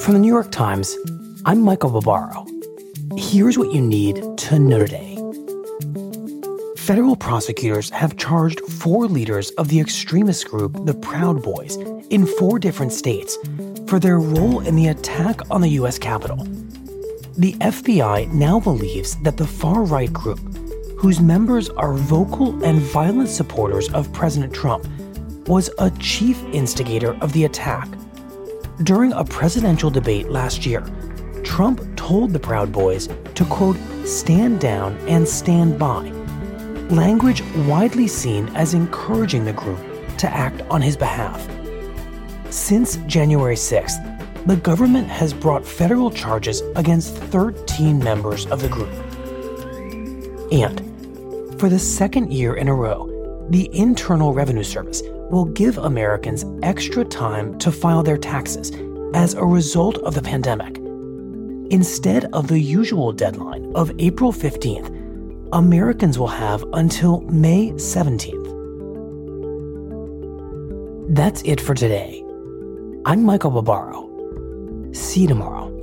From the New York Times, I'm Michael Barbaro. Here's what you need to know today. Federal prosecutors have charged four leaders of the extremist group the Proud Boys in four different states for their role in the attack on the U.S. Capitol. The FBI now believes that the far right group, whose members are vocal and violent supporters of President Trump, was a chief instigator of the attack. During a presidential debate last year, Trump told the Proud Boys to, quote, stand down and stand by, language widely seen as encouraging the group to act on his behalf. Since January 6th, the government has brought federal charges against 13 members of the group. And for the second year in a row, the Internal Revenue Service will give Americans extra time to file their taxes as a result of the pandemic. Instead of the usual deadline of April 15th, Americans will have until May 17th. That's it for today. I'm Michael Barbaro. See you tomorrow.